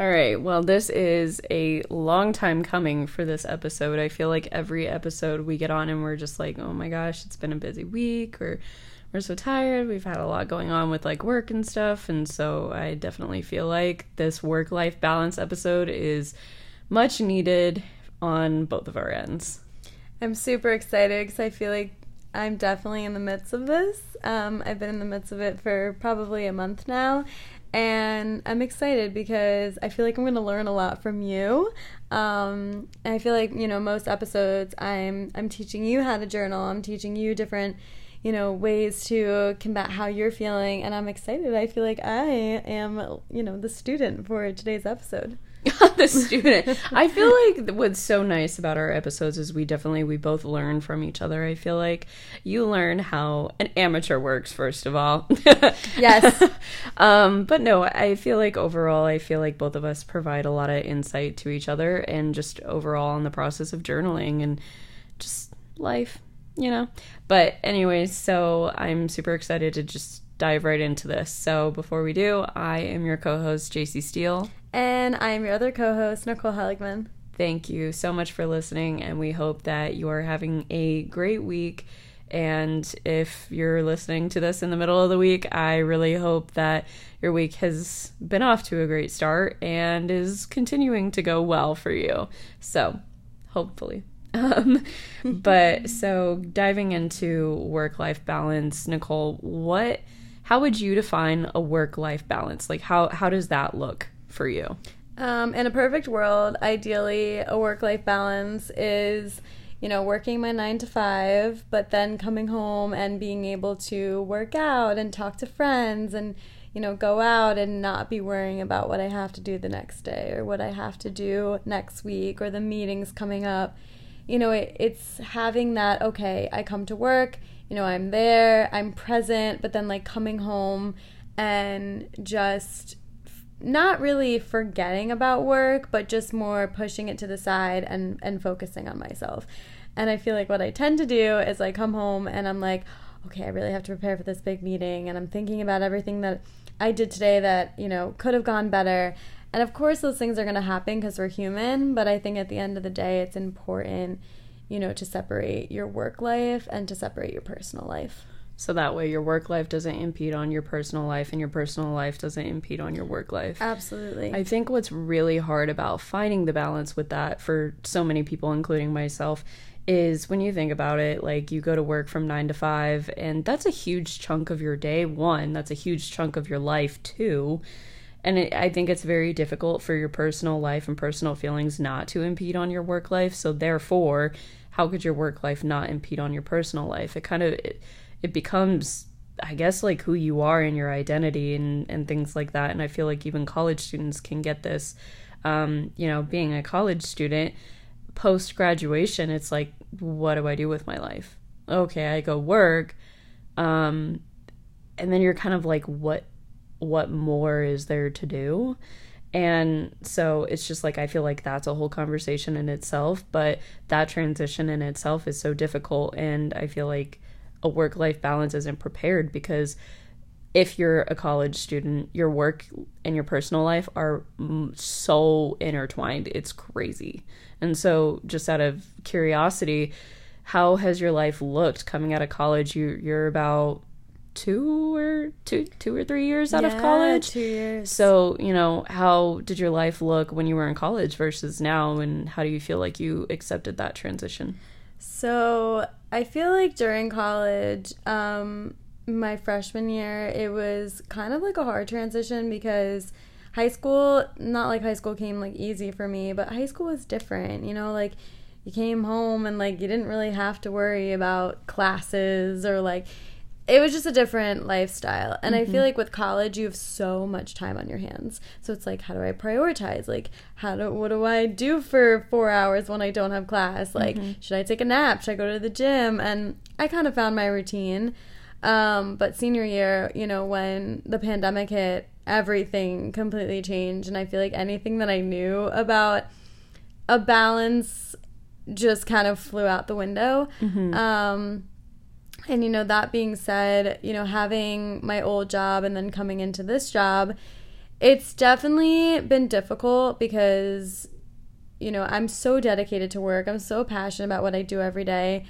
All right. Well, this is a long time coming for this episode. I feel like every episode we get on and we're just like, oh my gosh, it's been a busy week or we're so tired. We've had a lot going on with like work and stuff. And so I definitely feel like this work life balance episode is much needed on both of our ends. I'm super excited because I feel like I'm definitely in the midst of this. Um, I've been in the midst of it for probably a month now, and I'm excited because I feel like I'm going to learn a lot from you. Um, I feel like you know most episodes I'm I'm teaching you how to journal. I'm teaching you different you know ways to combat how you're feeling, and I'm excited. I feel like I am you know the student for today's episode. the student. I feel like what's so nice about our episodes is we definitely we both learn from each other. I feel like you learn how an amateur works first of all. yes. um, but no, I feel like overall I feel like both of us provide a lot of insight to each other and just overall in the process of journaling and just life, you know. But anyways, so I'm super excited to just dive right into this. So before we do, I am your co-host Jacie Steele. And I am your other co host, Nicole Heligman. Thank you so much for listening, and we hope that you are having a great week. And if you're listening to this in the middle of the week, I really hope that your week has been off to a great start and is continuing to go well for you. So, hopefully. Um, but so diving into work life balance, Nicole, what, how would you define a work life balance? Like, how, how does that look for you? Um, in a perfect world, ideally, a work life balance is, you know, working my nine to five, but then coming home and being able to work out and talk to friends and, you know, go out and not be worrying about what I have to do the next day or what I have to do next week or the meetings coming up. You know, it, it's having that, okay, I come to work, you know, I'm there, I'm present, but then like coming home and just not really forgetting about work, but just more pushing it to the side and, and focusing on myself. And I feel like what I tend to do is I come home and I'm like, okay, I really have to prepare for this big meeting. And I'm thinking about everything that I did today that, you know, could have gone better. And of course, those things are going to happen because we're human. But I think at the end of the day, it's important, you know, to separate your work life and to separate your personal life so that way your work life doesn't impede on your personal life and your personal life doesn't impede on your work life. Absolutely. I think what's really hard about finding the balance with that for so many people including myself is when you think about it like you go to work from 9 to 5 and that's a huge chunk of your day one that's a huge chunk of your life too. and it, I think it's very difficult for your personal life and personal feelings not to impede on your work life so therefore how could your work life not impede on your personal life it kind of it, it becomes I guess like who you are and your identity and and things like that. And I feel like even college students can get this. Um, you know, being a college student, post graduation, it's like, what do I do with my life? Okay, I go work. Um, and then you're kind of like, what what more is there to do? And so it's just like I feel like that's a whole conversation in itself, but that transition in itself is so difficult and I feel like a work life balance isn't prepared because if you're a college student, your work and your personal life are so intertwined. It's crazy. And so, just out of curiosity, how has your life looked coming out of college? You you're about two or two two or three years out yeah, of college. Two years. So you know, how did your life look when you were in college versus now, and how do you feel like you accepted that transition? So I feel like during college, um, my freshman year, it was kind of like a hard transition because high school, not like high school came like easy for me, but high school was different, you know, like you came home and like you didn't really have to worry about classes or like it was just a different lifestyle. And mm-hmm. I feel mm-hmm. like with college you have so much time on your hands. So it's like how do I prioritize? Like how do what do I do for 4 hours when I don't have class? Like mm-hmm. should I take a nap? Should I go to the gym? And I kind of found my routine. Um, but senior year, you know, when the pandemic hit, everything completely changed and I feel like anything that I knew about a balance just kind of flew out the window. Mm-hmm. Um, and, you know, that being said, you know, having my old job and then coming into this job, It's definitely been difficult because, you know, I'm so dedicated to work. I'm so passionate about what I do every day.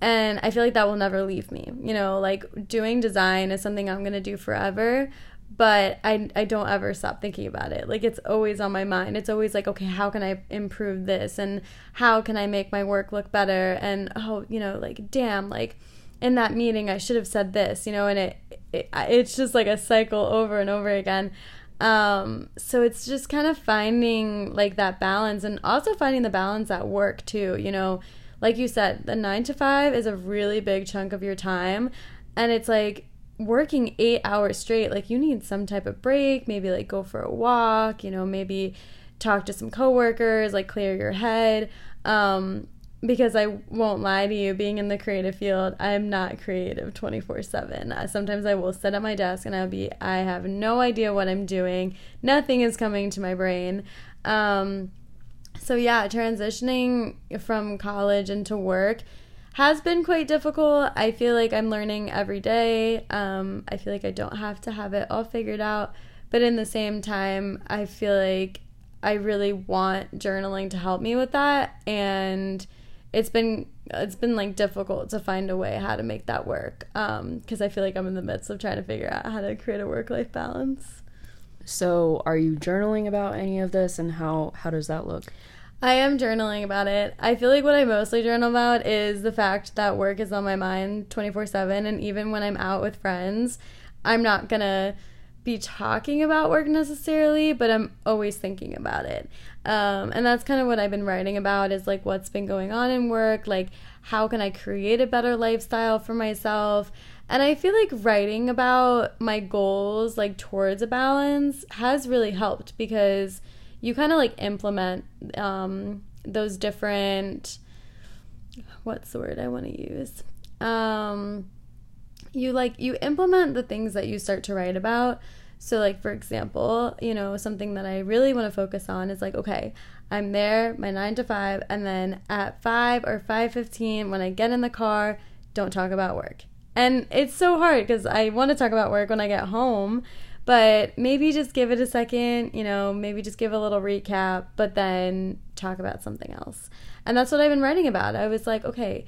And I feel like that will never leave me. You know, like doing design is something I'm going to do forever but I, I don't ever stop thinking about it. Like it's always on my mind. It's always like, okay, how can I improve this and how can I make my work look better? And oh, you know, like damn, like in that meeting I should have said this, you know, and it, it it's just like a cycle over and over again. Um, so it's just kind of finding like that balance and also finding the balance at work too, you know. Like you said, the 9 to 5 is a really big chunk of your time and it's like working eight hours straight, like you need some type of break, maybe like go for a walk, you know, maybe talk to some coworkers, like clear your head. Um, because I won't lie to you, being in the creative field, I'm not creative 24 7. Uh, sometimes I will sit at my desk and I'll be, I have no idea what I'm doing. Nothing is coming to my brain. Um, so, yeah, transitioning from college into work has been quite difficult. I feel like I'm learning every day. Um, I feel like I don't have to have it all figured out. But in the same time, I feel like I really want journaling to help me with that. And it's been it's been like difficult to find a way how to make that work because um, I feel like I'm in the midst of trying to figure out how to create a work life balance. So, are you journaling about any of this, and how how does that look? I am journaling about it. I feel like what I mostly journal about is the fact that work is on my mind 24 7. And even when I'm out with friends, I'm not going to be talking about work necessarily, but I'm always thinking about it. Um, and that's kind of what I've been writing about is like what's been going on in work, like how can I create a better lifestyle for myself. And I feel like writing about my goals, like towards a balance, has really helped because you kind of like implement um, those different what's the word I want to use? Um, you like you implement the things that you start to write about. So like for example, you know, something that I really want to focus on is like okay, I'm there my 9 to 5 and then at 5 or 5:15 when I get in the car, don't talk about work. And it's so hard cuz I want to talk about work when I get home, but maybe just give it a second, you know, maybe just give a little recap, but then talk about something else. And that's what I've been writing about. I was like, okay,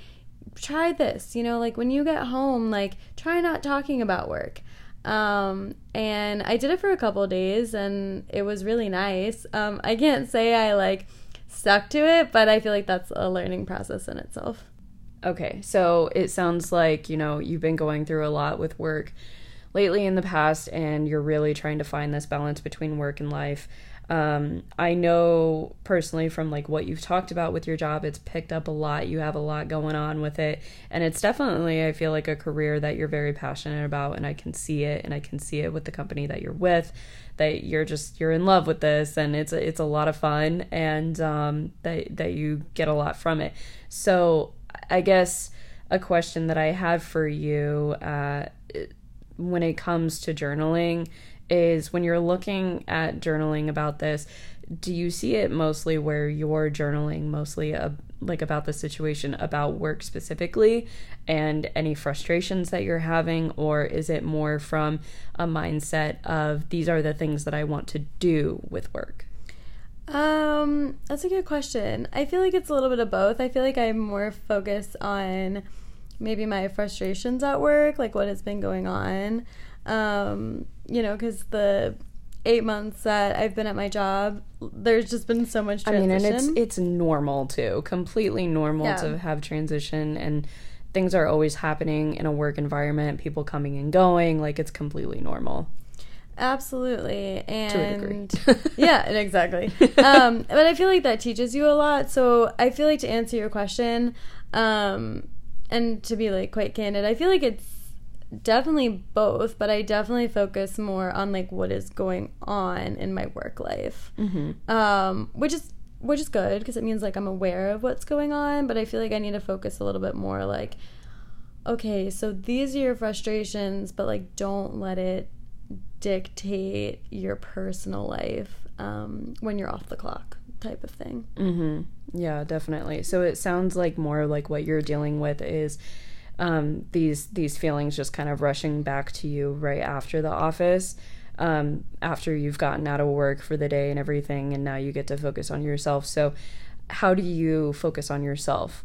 try this, you know, like when you get home, like try not talking about work. Um, and I did it for a couple days and it was really nice. Um, I can't say I like stuck to it, but I feel like that's a learning process in itself. Okay, so it sounds like, you know, you've been going through a lot with work lately in the past and you're really trying to find this balance between work and life. Um, I know personally from like what you've talked about with your job, it's picked up a lot. You have a lot going on with it, and it's definitely I feel like a career that you're very passionate about, and I can see it, and I can see it with the company that you're with, that you're just you're in love with this, and it's a, it's a lot of fun, and um, that that you get a lot from it. So I guess a question that I have for you. Uh, when it comes to journaling is when you're looking at journaling about this, do you see it mostly where you're journaling mostly a, like about the situation about work specifically and any frustrations that you're having or is it more from a mindset of these are the things that I want to do with work? Um, that's a good question. I feel like it's a little bit of both. I feel like I'm more focused on maybe my frustrations at work, like what has been going on. Um, you know, because the eight months that I've been at my job, there's just been so much transition. I mean, and it's it's normal too, completely normal yeah. to have transition and things are always happening in a work environment, people coming and going, like it's completely normal. Absolutely. And yeah, exactly. um, but I feel like that teaches you a lot. So I feel like to answer your question, um, and to be like quite candid, I feel like it's definitely both, but I definitely focus more on like what is going on in my work life, mm-hmm. um, which is which is good because it means like I'm aware of what's going on. But I feel like I need to focus a little bit more like, okay, so these are your frustrations, but like don't let it dictate your personal life um, when you're off the clock type of thing. Mm-hmm. Yeah, definitely. So it sounds like more like what you're dealing with is um, these these feelings just kind of rushing back to you right after the office. um, after you've gotten out of work for the day and everything, and now you get to focus on yourself. So, how do you focus on yourself?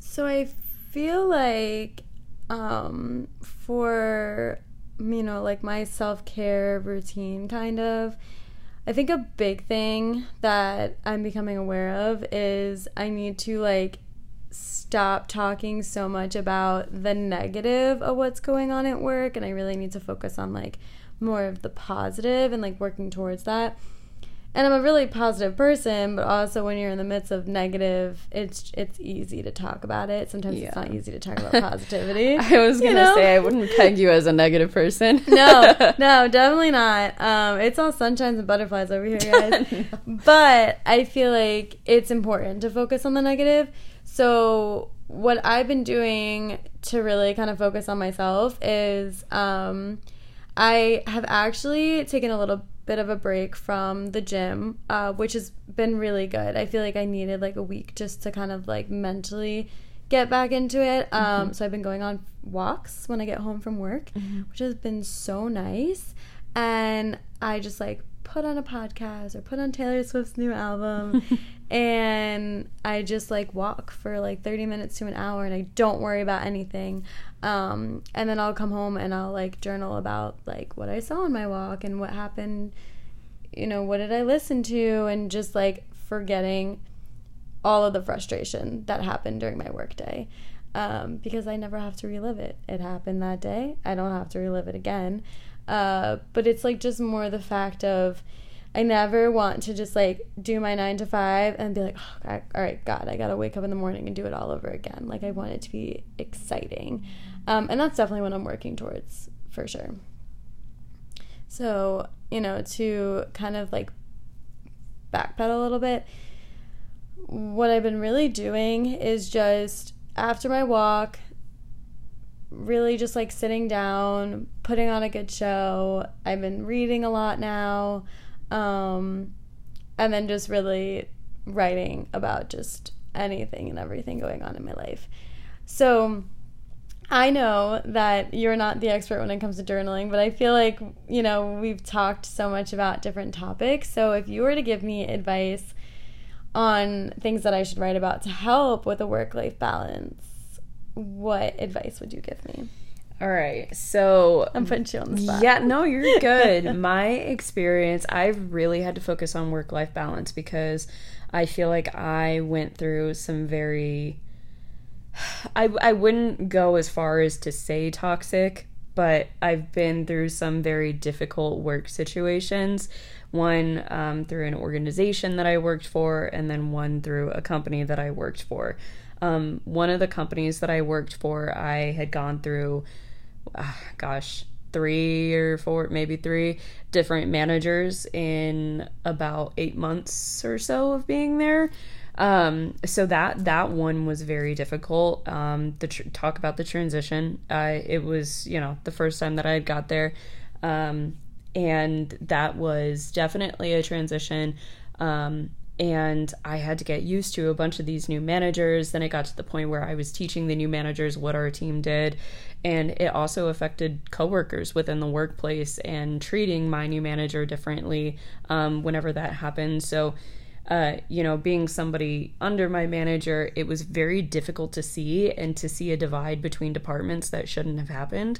So I feel like um, for you know like my self care routine, kind of. I think a big thing that I'm becoming aware of is I need to like stop talking so much about the negative of what's going on at work and I really need to focus on like more of the positive and like working towards that. And I'm a really positive person, but also when you're in the midst of negative, it's it's easy to talk about it. Sometimes yeah. it's not easy to talk about positivity. I was gonna know? say I wouldn't peg you as a negative person. no, no, definitely not. Um, it's all sunshines and butterflies over here, guys. no. But I feel like it's important to focus on the negative so, what I've been doing to really kind of focus on myself is um, I have actually taken a little bit of a break from the gym, uh, which has been really good. I feel like I needed like a week just to kind of like mentally get back into it. Um, mm-hmm. So I've been going on walks when I get home from work, mm-hmm. which has been so nice. And I just like put on a podcast or put on Taylor Swift's new album and I just like walk for like 30 minutes to an hour and I don't worry about anything. Um, and then I'll come home and I'll like journal about like what I saw on my walk and what happened, you know, what did I listen to and just like forgetting all of the frustration that happened during my workday. Um, because I never have to relive it. It happened that day. I don't have to relive it again. Uh, but it's like just more the fact of I never want to just like do my nine to five and be like, oh, all right, God, I gotta wake up in the morning and do it all over again. Like I want it to be exciting, um, and that's definitely what I'm working towards for sure. So you know, to kind of like backpedal a little bit, what I've been really doing is just after my walk, really just like sitting down, putting on a good show. I've been reading a lot now. Um, and then just really writing about just anything and everything going on in my life. So I know that you're not the expert when it comes to journaling, but I feel like, you know, we've talked so much about different topics. So if you were to give me advice on things that I should write about to help with a work life balance, what advice would you give me? All right. So I'm putting you on the spot. Yeah, no, you're good. My experience, I've really had to focus on work life balance because I feel like I went through some very I I wouldn't go as far as to say toxic, but I've been through some very difficult work situations. One um, through an organization that I worked for, and then one through a company that I worked for. Um, one of the companies that I worked for, I had gone through, uh, gosh, three or four, maybe three different managers in about eight months or so of being there. Um, so that that one was very difficult. Um, the tr- talk about the transition. Uh, it was you know the first time that I had got there, um, and that was definitely a transition. Um, and I had to get used to a bunch of these new managers. Then it got to the point where I was teaching the new managers what our team did, and it also affected coworkers within the workplace and treating my new manager differently um, whenever that happened. So, uh, you know, being somebody under my manager, it was very difficult to see and to see a divide between departments that shouldn't have happened.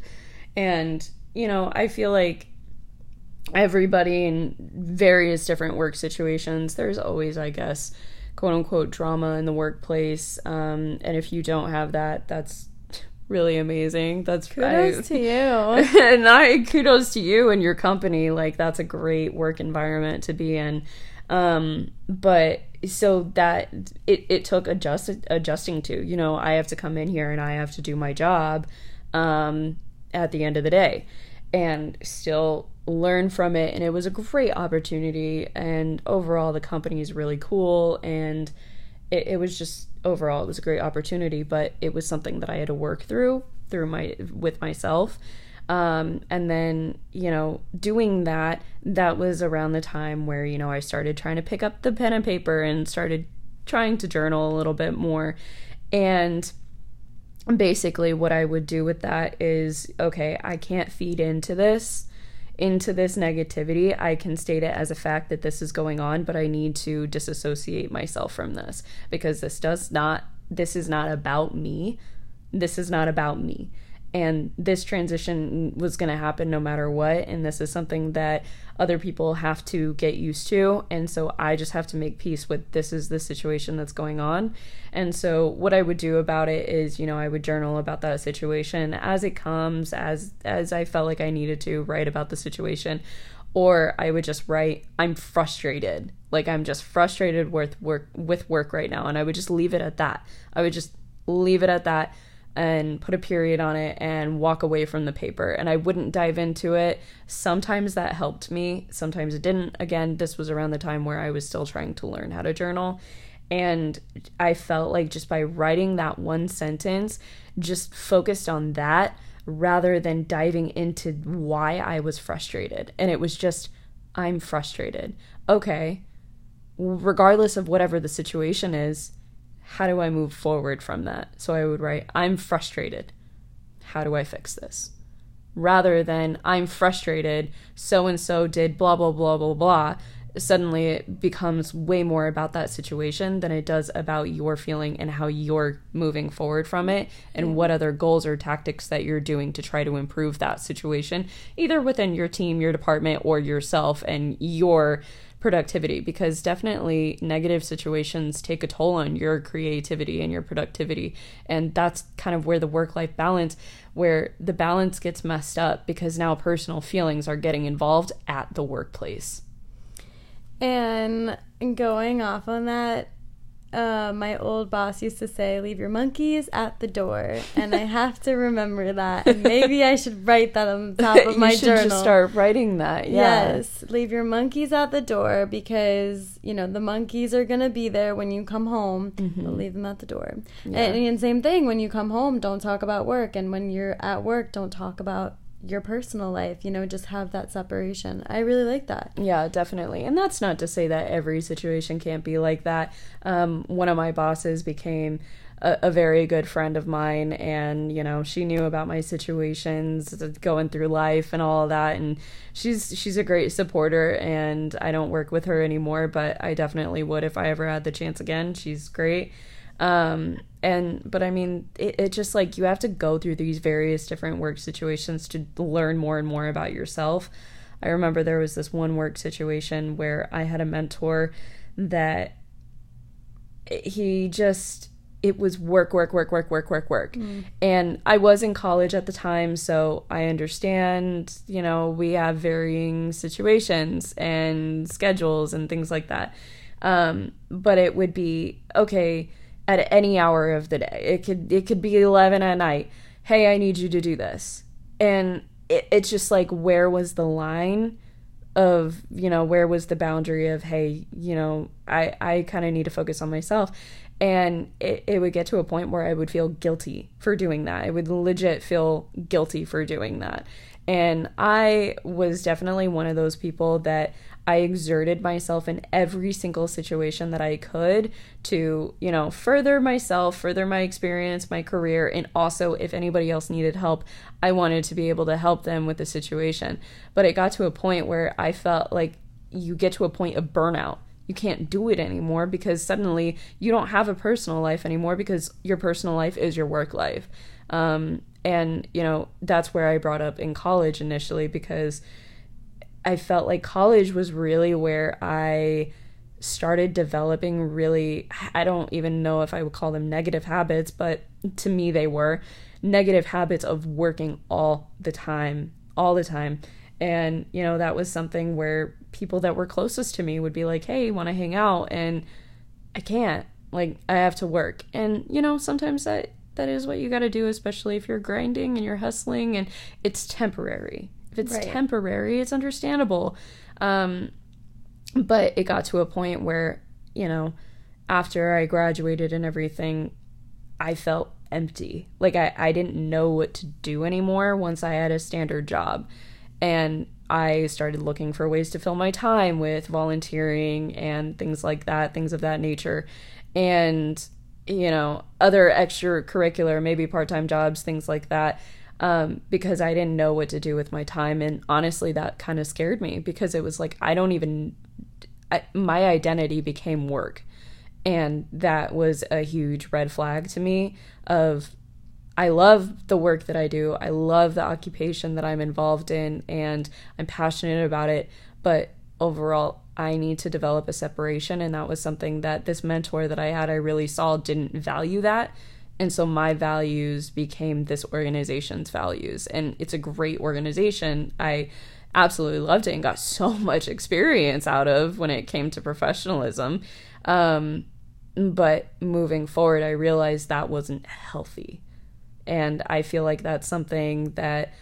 And you know, I feel like everybody in various different work situations. There's always, I guess, quote unquote drama in the workplace. Um, and if you don't have that, that's really amazing. That's kudos I, to you. and I kudos to you and your company. Like that's a great work environment to be in. Um, but so that it, it took adjust adjusting to, you know, I have to come in here and I have to do my job um, at the end of the day and still learn from it and it was a great opportunity and overall the company is really cool and it, it, was just overall it was a great opportunity but it was something that i had to work through through my with myself. Um, and then you know doing that that was around the time where you know i started trying to pick up the pen and paper and started trying to journal a little bit more. And basically what I would do with that is okay, I can't feed into this into this negativity. I can state it as a fact that this is going on, but I need to disassociate myself from this because this does not this is not about me. This is not about me and this transition was going to happen no matter what and this is something that other people have to get used to and so i just have to make peace with this is the situation that's going on. And so what i would do about it is you know i would journal about that situation as it comes as as i felt like i needed to write about the situation or i would just write i'm frustrated. Like i'm just frustrated with work with work right now and i would just leave it at that. I would just leave it at that and put a period on it and walk away from the paper. And I wouldn't dive into it. Sometimes that helped me, sometimes it didn't. Again, this was around the time where I was still trying to learn how to journal. And I felt like just by writing that one sentence, just focused on that rather than diving into why I was frustrated. And it was just, I'm frustrated. Okay, regardless of whatever the situation is, how do I move forward from that? So I would write, I'm frustrated. How do I fix this? Rather than, I'm frustrated, so and so did blah, blah, blah, blah, blah. Suddenly it becomes way more about that situation than it does about your feeling and how you're moving forward from it and what other goals or tactics that you're doing to try to improve that situation, either within your team, your department, or yourself and your productivity because definitely negative situations take a toll on your creativity and your productivity. And that's kind of where the work life balance where the balance gets messed up because now personal feelings are getting involved at the workplace. And going off on that uh, my old boss used to say, "Leave your monkeys at the door," and I have to remember that. And maybe I should write that on the top of my you should journal. Just start writing that. Yeah. Yes, leave your monkeys at the door because you know the monkeys are gonna be there when you come home. Mm-hmm. leave them at the door. Yeah. And, and same thing when you come home, don't talk about work, and when you're at work, don't talk about your personal life, you know, just have that separation. I really like that. Yeah, definitely. And that's not to say that every situation can't be like that. Um, one of my bosses became a, a, very good friend of mine, and, you know, she knew about my situations going through life and all that. And she's, she's a great supporter, and I don't work with her anymore, but I definitely would if I ever had the chance again. She's great. Um, and but I mean, it, it just like you have to go through these various different work situations to learn more and more about yourself. I remember there was this one work situation where I had a mentor that he just it was work work work work work work work mm. and i was in college at the time so i understand you know we have varying situations and schedules and things like that um, but it would be okay at any hour of the day. It could it could be 11 at night. Hey, I need you to do this. And it, it's just like where was the line of, you know, where was the boundary of hey, you know, I I kind of need to focus on myself. And it, it would get to a point where I would feel guilty for doing that. I would legit feel guilty for doing that. And I was definitely one of those people that I exerted myself in every single situation that I could to, you know, further myself, further my experience, my career, and also if anybody else needed help, I wanted to be able to help them with the situation. But it got to a point where I felt like you get to a point of burnout. You can't do it anymore because suddenly you don't have a personal life anymore because your personal life is your work life. Um, and, you know, that's where I brought up in college initially because I felt like college was really where I started developing really I don't even know if I would call them negative habits, but to me they were negative habits of working all the time, all the time. And you know, that was something where people that were closest to me would be like, "Hey, want to hang out?" and I can't. Like I have to work. And you know, sometimes that that is what you got to do especially if you're grinding and you're hustling and it's temporary if it's right. temporary, it's understandable. Um, but it got to a point where, you know, after I graduated and everything, I felt empty. Like I, I didn't know what to do anymore once I had a standard job. And I started looking for ways to fill my time with volunteering and things like that, things of that nature. And you know, other extracurricular, maybe part time jobs, things like that. Um, because I didn't know what to do with my time. And honestly, that kind of scared me because it was like, I don't even, I, my identity became work. And that was a huge red flag to me of, I love the work that I do. I love the occupation that I'm involved in and I'm passionate about it. But overall, I need to develop a separation. And that was something that this mentor that I had, I really saw didn't value that. And so my values became this organization's values. And it's a great organization. I absolutely loved it and got so much experience out of when it came to professionalism. Um, but moving forward, I realized that wasn't healthy. And I feel like that's something that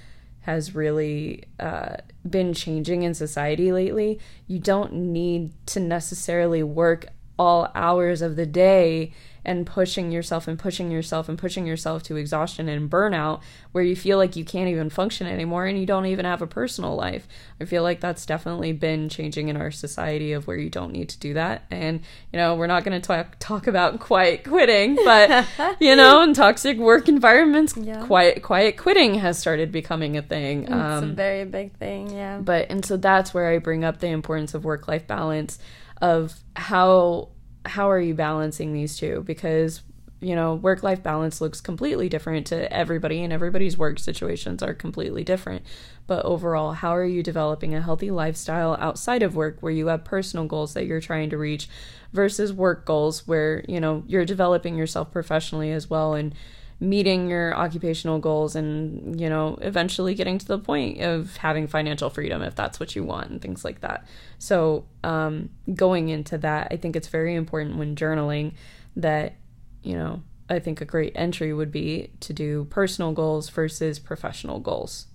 has really uh, been changing in society lately. You don't need to necessarily work all hours of the day and pushing yourself and pushing yourself and pushing yourself to exhaustion and burnout where you feel like you can't even function anymore and you don't even have a personal life. I feel like that's definitely been changing in our society of where you don't need to do that. And you know, we're not going to talk talk about quiet quitting, but you know, in toxic work environments, yeah. quiet quiet quitting has started becoming a thing. It's um, a very big thing, yeah. But and so that's where I bring up the importance of work life balance of how how are you balancing these two? Because you know work life balance looks completely different to everybody and everybody's work situations are completely different. But overall how are you developing a healthy lifestyle outside of work where you have personal goals that you're trying to reach versus work goals where you know you're developing yourself professionally as well and meeting your occupational goals and you know eventually getting to the point of having financial freedom if that's what you want and things like that. So um, going into that i think it's very important when journaling that you know i think a great entry would be to do personal goals versus professional goals.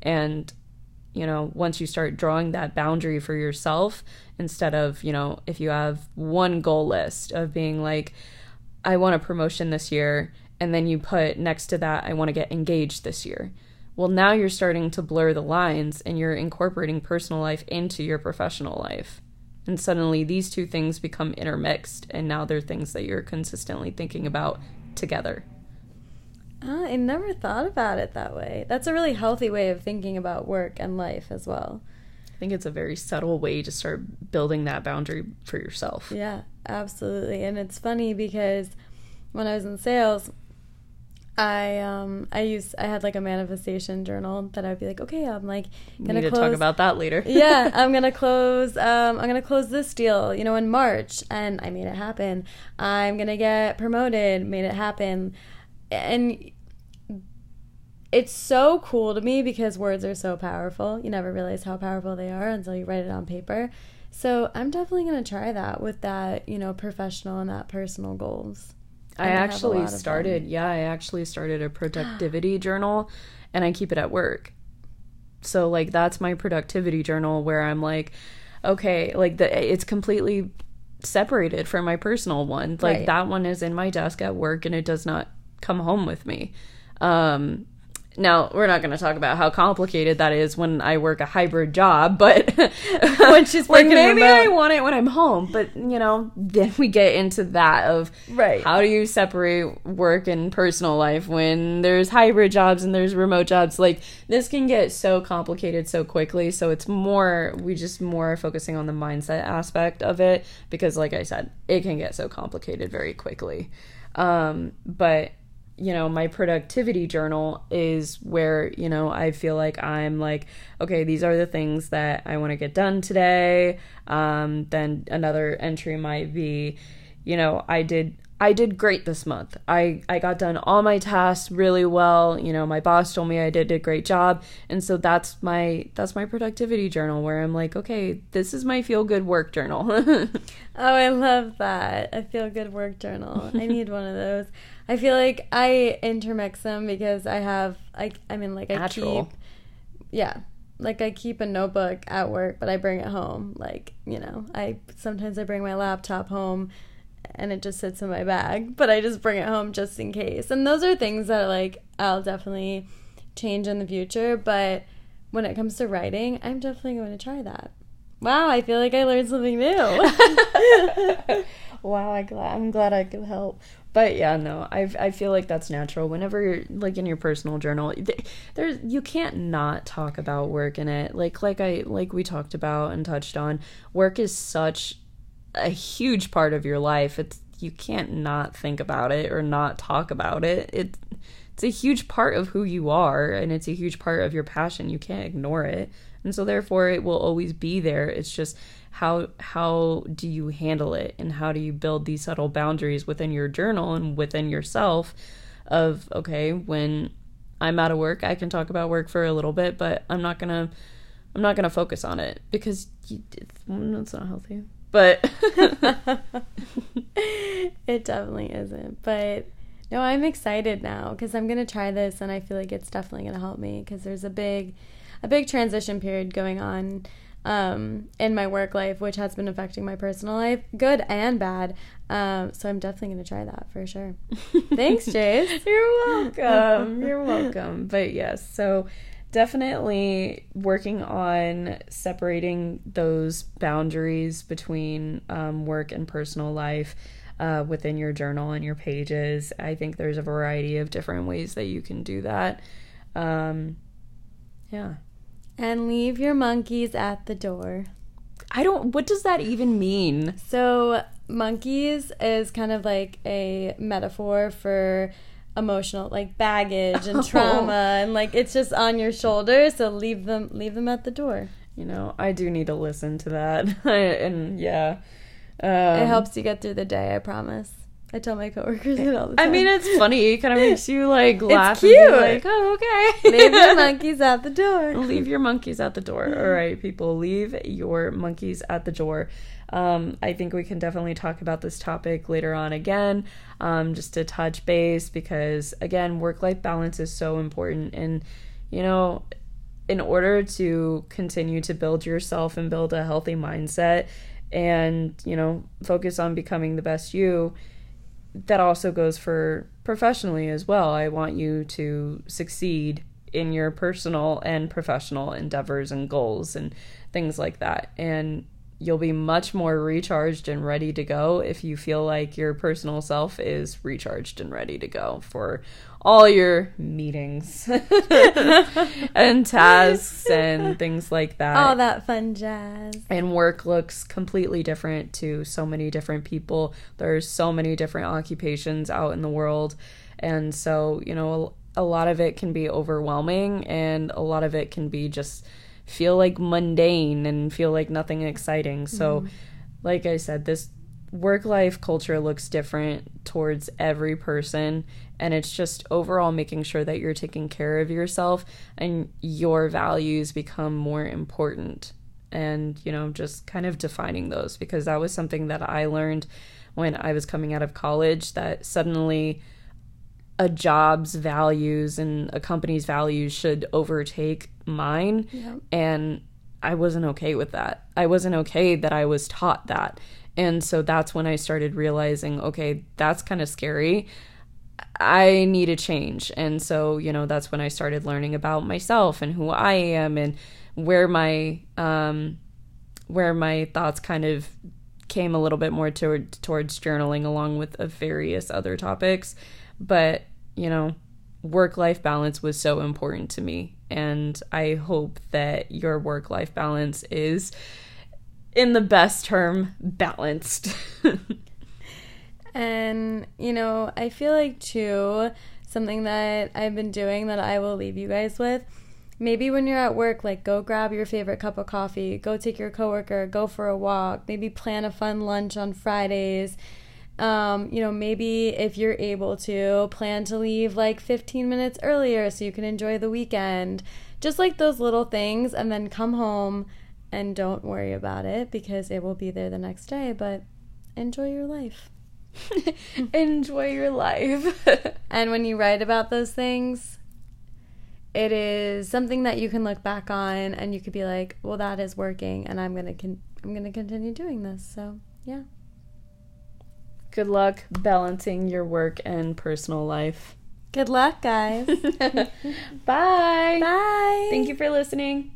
And you know once you start drawing that boundary for yourself instead of you know if you have one goal list of being like i want a promotion this year and then you put next to that, I want to get engaged this year. Well, now you're starting to blur the lines and you're incorporating personal life into your professional life. And suddenly these two things become intermixed, and now they're things that you're consistently thinking about together. Uh, I never thought about it that way. That's a really healthy way of thinking about work and life as well. I think it's a very subtle way to start building that boundary for yourself. Yeah, absolutely. And it's funny because when I was in sales, I um I used I had like a manifestation journal that I'd be like, okay, I'm like gonna Need to talk about that later. yeah, I'm gonna close um I'm gonna close this deal, you know, in March, and I made it happen. I'm gonna get promoted, made it happen, and it's so cool to me because words are so powerful. You never realize how powerful they are until you write it on paper. So I'm definitely gonna try that with that, you know, professional and that personal goals. I actually started, yeah, I actually started a productivity journal and I keep it at work. So like that's my productivity journal where I'm like okay, like the it's completely separated from my personal one. Like right. that one is in my desk at work and it does not come home with me. Um now, we're not going to talk about how complicated that is when I work a hybrid job, but when she's like maybe remote. I want it when I'm home, but you know, then we get into that of right. How do you separate work and personal life when there's hybrid jobs and there's remote jobs? Like this can get so complicated so quickly, so it's more we just more focusing on the mindset aspect of it because like I said, it can get so complicated very quickly. Um, but you know, my productivity journal is where, you know, I feel like I'm like, okay, these are the things that I want to get done today. Um, then another entry might be, you know, I did I did great this month. I, I got done all my tasks really well. You know, my boss told me I did a great job. And so that's my that's my productivity journal where I'm like, okay, this is my feel good work journal. oh, I love that. A feel good work journal. I need one of those. I feel like I intermix them because I have I I mean like I Natural. keep Yeah. Like I keep a notebook at work, but I bring it home. Like, you know, I sometimes I bring my laptop home and it just sits in my bag, but I just bring it home just in case. And those are things that like I'll definitely change in the future, but when it comes to writing, I'm definitely going to try that. Wow, I feel like I learned something new. wow, I glad I'm glad I could help. But yeah, no, I I feel like that's natural. Whenever you're like in your personal journal, there's you can't not talk about work in it. Like like I like we talked about and touched on, work is such a huge part of your life. It's you can't not think about it or not talk about it. It it's a huge part of who you are and it's a huge part of your passion. You can't ignore it. And so therefore it will always be there. It's just how how do you handle it and how do you build these subtle boundaries within your journal and within yourself of okay, when I'm out of work, I can talk about work for a little bit, but I'm not going to I'm not going to focus on it because you, it's, it's not healthy. But it definitely isn't. But no, I'm excited now because I'm gonna try this, and I feel like it's definitely gonna help me because there's a big, a big transition period going on um, in my work life, which has been affecting my personal life, good and bad. Um, so I'm definitely gonna try that for sure. Thanks, Jace. You're welcome. You're welcome. But yes, so definitely working on separating those boundaries between um, work and personal life uh, within your journal and your pages. I think there's a variety of different ways that you can do that. Um, yeah. And leave your monkeys at the door. I don't, what does that even mean? So, monkeys is kind of like a metaphor for emotional like baggage and trauma oh. and like it's just on your shoulders so leave them leave them at the door you know i do need to listen to that and yeah um, it helps you get through the day i promise I tell my coworkers it all the time. I mean, it's funny. It kind of makes you like laugh. It's cute. like, oh, okay. leave your monkeys at the door. leave your monkeys at the door. All right, people, leave your monkeys at the door. Um, I think we can definitely talk about this topic later on again, um, just to touch base because, again, work life balance is so important. And, you know, in order to continue to build yourself and build a healthy mindset and, you know, focus on becoming the best you, that also goes for professionally as well. I want you to succeed in your personal and professional endeavors and goals and things like that. And you'll be much more recharged and ready to go if you feel like your personal self is recharged and ready to go for all your meetings and tasks and things like that. All that fun jazz. And work looks completely different to so many different people. There's so many different occupations out in the world. And so, you know, a lot of it can be overwhelming and a lot of it can be just feel like mundane and feel like nothing exciting. So, mm. like I said, this work life culture looks different towards every person. And it's just overall making sure that you're taking care of yourself and your values become more important. And, you know, just kind of defining those because that was something that I learned when I was coming out of college that suddenly a job's values and a company's values should overtake mine. And I wasn't okay with that. I wasn't okay that I was taught that. And so that's when I started realizing, okay, that's kind of scary. I need a change. And so, you know, that's when I started learning about myself and who I am and where my um where my thoughts kind of came a little bit more toward, towards journaling along with various other topics but, you know, work life balance was so important to me. And I hope that your work life balance is, in the best term, balanced. and, you know, I feel like, too, something that I've been doing that I will leave you guys with. Maybe when you're at work, like go grab your favorite cup of coffee, go take your coworker, go for a walk, maybe plan a fun lunch on Fridays um, you know, maybe if you're able to, plan to leave like 15 minutes earlier so you can enjoy the weekend. Just like those little things, and then come home and don't worry about it because it will be there the next day, but enjoy your life. enjoy your life. and when you write about those things, it is something that you can look back on and you could be like, "Well, that is working and I'm going to con- I'm going to continue doing this." So, yeah. Good luck balancing your work and personal life. Good luck, guys. Bye. Bye. Thank you for listening.